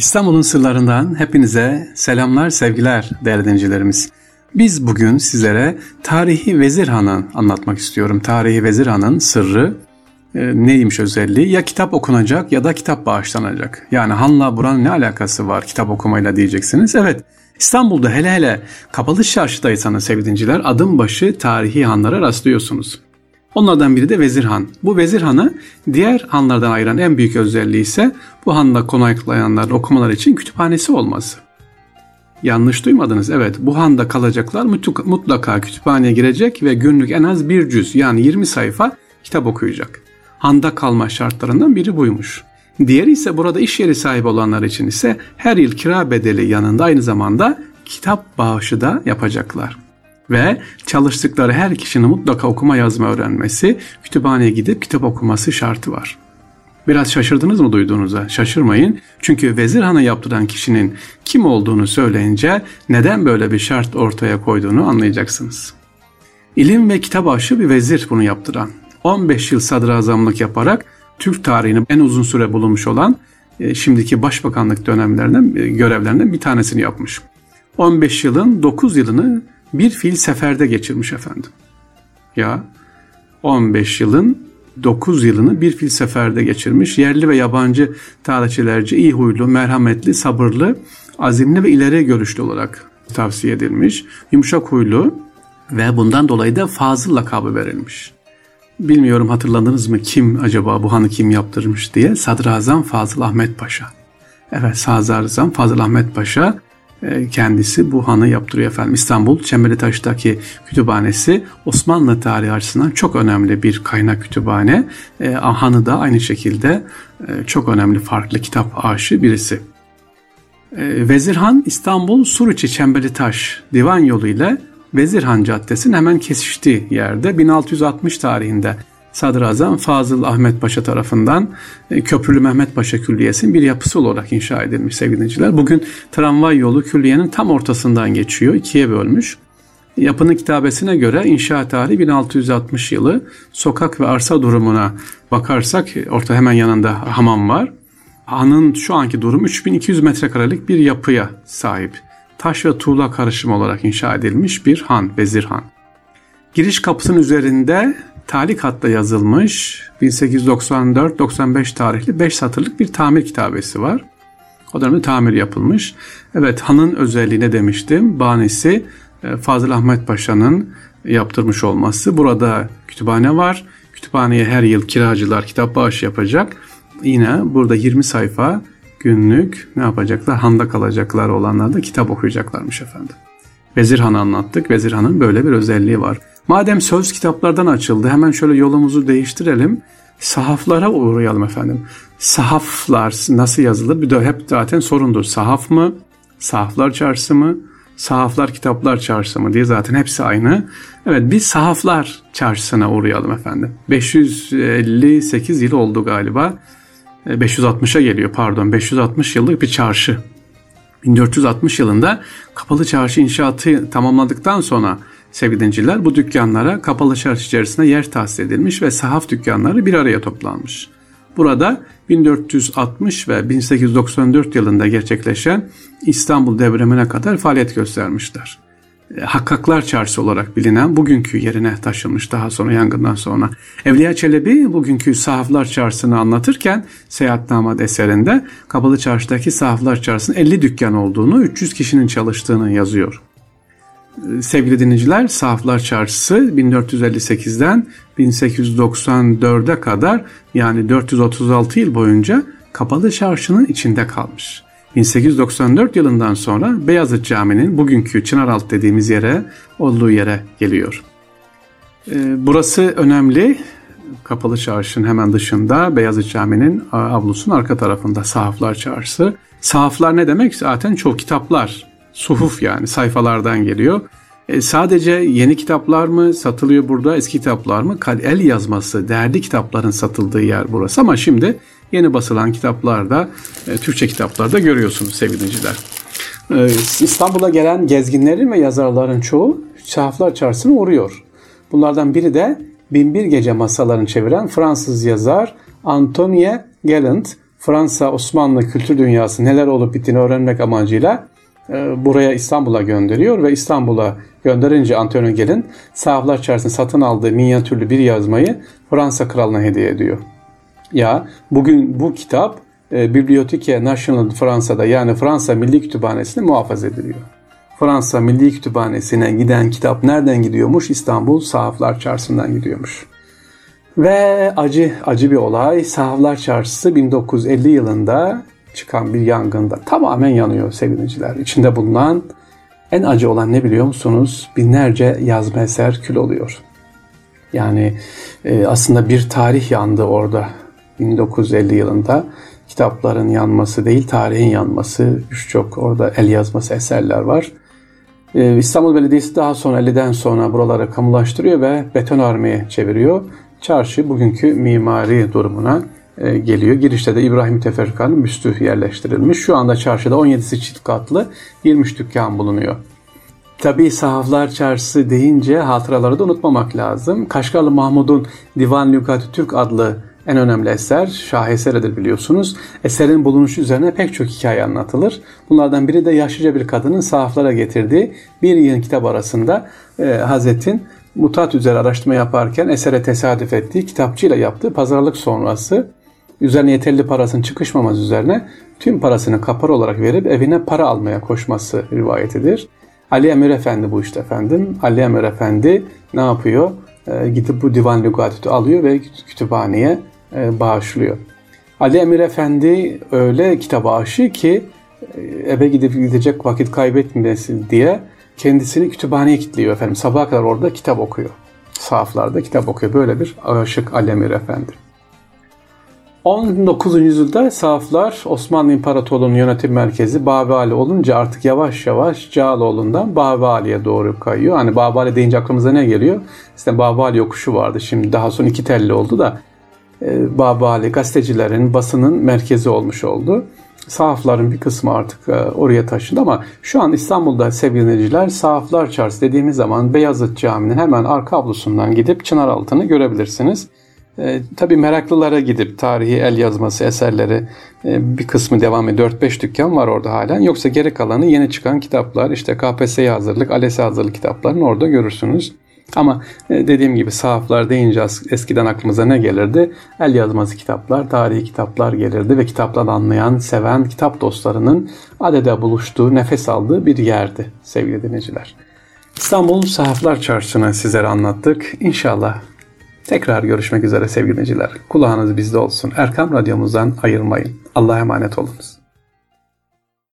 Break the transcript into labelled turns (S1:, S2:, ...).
S1: İstanbul'un sırlarından hepinize selamlar, sevgiler değerli dinleyicilerimiz. Biz bugün sizlere Tarihi Vezirhan'ı anlatmak istiyorum. Tarihi Vezirhan'ın sırrı e, neymiş özelliği? Ya kitap okunacak ya da kitap bağışlanacak. Yani hanla buranın ne alakası var kitap okumayla diyeceksiniz. Evet İstanbul'da hele hele kapalı çarşıdaysanız sevgili dinciler adım başı tarihi hanlara rastlıyorsunuz. Onlardan biri de Vezir Han. Bu Vezir Han'ı diğer hanlardan ayıran en büyük özelliği ise bu handa konaklayanların okumalar için kütüphanesi olması. Yanlış duymadınız. Evet bu handa kalacaklar mutlaka kütüphaneye girecek ve günlük en az bir cüz yani 20 sayfa kitap okuyacak. Handa kalma şartlarından biri buymuş. Diğeri ise burada iş yeri sahibi olanlar için ise her yıl kira bedeli yanında aynı zamanda kitap bağışı da yapacaklar ve çalıştıkları her kişinin mutlaka okuma yazma öğrenmesi, kütüphaneye gidip kitap okuması şartı var. Biraz şaşırdınız mı duyduğunuza? Şaşırmayın. Çünkü Vezir Han'ı yaptıran kişinin kim olduğunu söyleyince neden böyle bir şart ortaya koyduğunu anlayacaksınız. İlim ve kitap aşı bir vezir bunu yaptıran. 15 yıl sadrazamlık yaparak Türk tarihinin en uzun süre bulunmuş olan e, şimdiki başbakanlık dönemlerinden e, görevlerinden bir tanesini yapmış. 15 yılın 9 yılını bir fil seferde geçirmiş efendim. Ya 15 yılın 9 yılını bir fil seferde geçirmiş. Yerli ve yabancı tarihçilerce iyi huylu, merhametli, sabırlı, azimli ve ileri görüşlü olarak tavsiye edilmiş. Yumuşak huylu ve bundan dolayı da Fazıl lakabı verilmiş. Bilmiyorum hatırladınız mı kim acaba bu hanı kim yaptırmış diye. Sadrazam Fazıl Ahmet Paşa. Evet Sadrazam Fazıl Ahmet Paşa kendisi bu hanı yaptırıyor efendim. İstanbul Çemberlitaş'taki kütüphanesi Osmanlı tarihi açısından çok önemli bir kaynak kütüphane. E, hanı da aynı şekilde e, çok önemli farklı kitap aşı birisi. E, Vezirhan İstanbul Suruçi Çemberlitaş divan yolu ile Vezirhan Caddesi'nin hemen kesiştiği yerde 1660 tarihinde Sadrazam Fazıl Ahmet Paşa tarafından e, Köprülü Mehmet Paşa Külliyesi'nin bir yapısı olarak inşa edilmiş sevgili dinleyiciler. Bugün tramvay yolu külliyenin tam ortasından geçiyor, ikiye bölmüş. Yapının kitabesine göre inşaat tarihi 1660 yılı. Sokak ve arsa durumuna bakarsak orta hemen yanında hamam var. Hanın şu anki durum 3200 metrekarelik bir yapıya sahip. Taş ve tuğla karışımı olarak inşa edilmiş bir han, vezir han. Giriş kapısının üzerinde talik hatta yazılmış 1894-95 tarihli 5 satırlık bir tamir kitabesi var. O dönemde tamir yapılmış. Evet hanın özelliği ne demiştim? Banisi e, Fazıl Ahmet Paşa'nın yaptırmış olması. Burada kütüphane var. Kütüphaneye her yıl kiracılar kitap bağış yapacak. Yine burada 20 sayfa günlük ne yapacaklar? Handa kalacaklar olanlar da kitap okuyacaklarmış efendim. Vezirhan'ı anlattık. Vezirhan'ın böyle bir özelliği var. Madem söz kitaplardan açıldı hemen şöyle yolumuzu değiştirelim. Sahaflara uğrayalım efendim. Sahaflar nasıl yazılır? Bir de hep zaten sorundur. Sahaf mı? Sahaflar çarşısı mı? Sahaflar kitaplar çarşısı mı diye zaten hepsi aynı. Evet biz sahaflar çarşısına uğrayalım efendim. 558 yıl oldu galiba. 560'a e, geliyor pardon 560 yıllık bir çarşı. 1460 yılında kapalı çarşı inşaatı tamamladıktan sonra sevgili dinciler bu dükkanlara kapalı çarşı içerisinde yer tahsis edilmiş ve sahaf dükkanları bir araya toplanmış. Burada 1460 ve 1894 yılında gerçekleşen İstanbul devremine kadar faaliyet göstermişler. E, Hakkaklar Çarşısı olarak bilinen bugünkü yerine taşınmış daha sonra yangından sonra. Evliya Çelebi bugünkü Sahaflar Çarşısı'nı anlatırken Seyahatname eserinde Kapalı Çarşı'daki Sahaflar Çarşısı'nın 50 dükkan olduğunu, 300 kişinin çalıştığını yazıyor. Sevgili dinleyiciler, Sahaflar Çarşısı 1458'den 1894'e kadar yani 436 yıl boyunca Kapalı Çarşı'nın içinde kalmış. 1894 yılından sonra Beyazıt Camii'nin bugünkü Çınaraltı dediğimiz yere olduğu yere geliyor. Ee, burası önemli. Kapalı Çarşı'nın hemen dışında Beyazıt Camii'nin avlusunun arka tarafında Sahaflar Çarşısı. Sahaflar ne demek? Zaten çok kitaplar, suhuf yani sayfalardan geliyor. E, sadece yeni kitaplar mı satılıyor burada, eski kitaplar mı? El yazması, değerli kitapların satıldığı yer burası ama şimdi yeni basılan kitaplarda, e, Türkçe kitaplarda görüyorsunuz sevgiliciler. E, İstanbul'a gelen gezginlerin ve yazarların çoğu Sahaflar Çarşısı'na uğruyor. Bunlardan biri de Binbir Gece masalarını çeviren Fransız yazar Antonie Galland Fransa Osmanlı kültür dünyası neler olup bittiğini öğrenmek amacıyla buraya İstanbul'a gönderiyor ve İstanbul'a gönderince Antonio Gel'in sahaflar çarşısında satın aldığı minyatürlü bir yazmayı Fransa kralına hediye ediyor. Ya bugün bu kitap e, Bibliothèque Nationale Fransa'da yani Fransa Milli Kütüphanesi'nde muhafaza ediliyor. Fransa Milli Kütüphanesi'ne giden kitap nereden gidiyormuş? İstanbul Sahaflar Çarşısı'ndan gidiyormuş. Ve acı acı bir olay. Sahaflar Çarşısı 1950 yılında çıkan bir yangında tamamen yanıyor sevgiliciler. İçinde bulunan en acı olan ne biliyor musunuz? Binlerce yazma eser kül oluyor. Yani e, aslında bir tarih yandı orada 1950 yılında. Kitapların yanması değil, tarihin yanması. Birçok orada el yazması eserler var. E, İstanbul Belediyesi daha sonra 50'den sonra buraları kamulaştırıyor ve betonarmeye çeviriyor. Çarşı bugünkü mimari durumuna geliyor. Girişte de İbrahim Teferrukan'ın büstü yerleştirilmiş. Şu anda çarşıda 17'si çift katlı 23 dükkan bulunuyor. Tabi sahaflar çarşısı deyince hatıraları da unutmamak lazım. Kaşgarlı Mahmud'un Divan Lügatü Türk adlı en önemli eser şaheseridir biliyorsunuz. Eserin bulunuşu üzerine pek çok hikaye anlatılır. Bunlardan biri de yaşlıca bir kadının sahaflara getirdiği bir yığın kitap arasında e, Hazret'in mutat üzere araştırma yaparken esere tesadüf ettiği kitapçıyla yaptığı pazarlık sonrası üzerine yeterli parasının çıkışmaması üzerine tüm parasını kapar olarak verip evine para almaya koşması rivayetidir. Ali Emir Efendi bu işte efendim. Ali Emir Efendi ne yapıyor? E, gidip bu divan lügatütü alıyor ve kütüphaneye e, bağışlıyor. Ali Emir Efendi öyle kitaba aşık ki e, eve gidip gidecek vakit kaybetmesin diye kendisini kütüphaneye kilitliyor efendim. Sabaha kadar orada kitap okuyor. Sahaflarda kitap okuyor. Böyle bir aşık Ali Emir Efendi. 19. yüzyılda Saflar Osmanlı İmparatorluğu'nun yönetim merkezi Babali olunca artık yavaş yavaş Cağaloğlu'ndan Babali'ye doğru kayıyor. Hani Babali deyince aklımıza ne geliyor? İşte Babali yokuşu vardı. Şimdi daha sonra iki telli oldu da e, Babali gazetecilerin, basının merkezi olmuş oldu. Sahafların bir kısmı artık e, oraya taşındı ama şu an İstanbul'da sevgili dinleyiciler Sahaflar Çarşısı dediğimiz zaman Beyazıt Camii'nin hemen arka avlusundan gidip Çınaraltı'nı görebilirsiniz. E, tabii meraklılara gidip tarihi el yazması eserleri e, bir kısmı devam ediyor. 4-5 dükkan var orada halen. Yoksa geri kalanı yeni çıkan kitaplar işte KPSS'ye hazırlık, ALES'e hazırlık kitaplarını orada görürsünüz. Ama e, dediğim gibi sahaflar deyince eskiden aklımıza ne gelirdi? El yazması kitaplar, tarihi kitaplar gelirdi ve kitaptan anlayan, seven kitap dostlarının adede buluştuğu, nefes aldığı bir yerdi sevgili dinleyiciler. İstanbul Sahaflar Çarşısı'nı sizlere anlattık. İnşallah tekrar görüşmek üzere sevgili dinleyiciler. Kulağınız bizde olsun. Erkam Radyomuzdan ayırmayın. Allah'a emanet olunuz.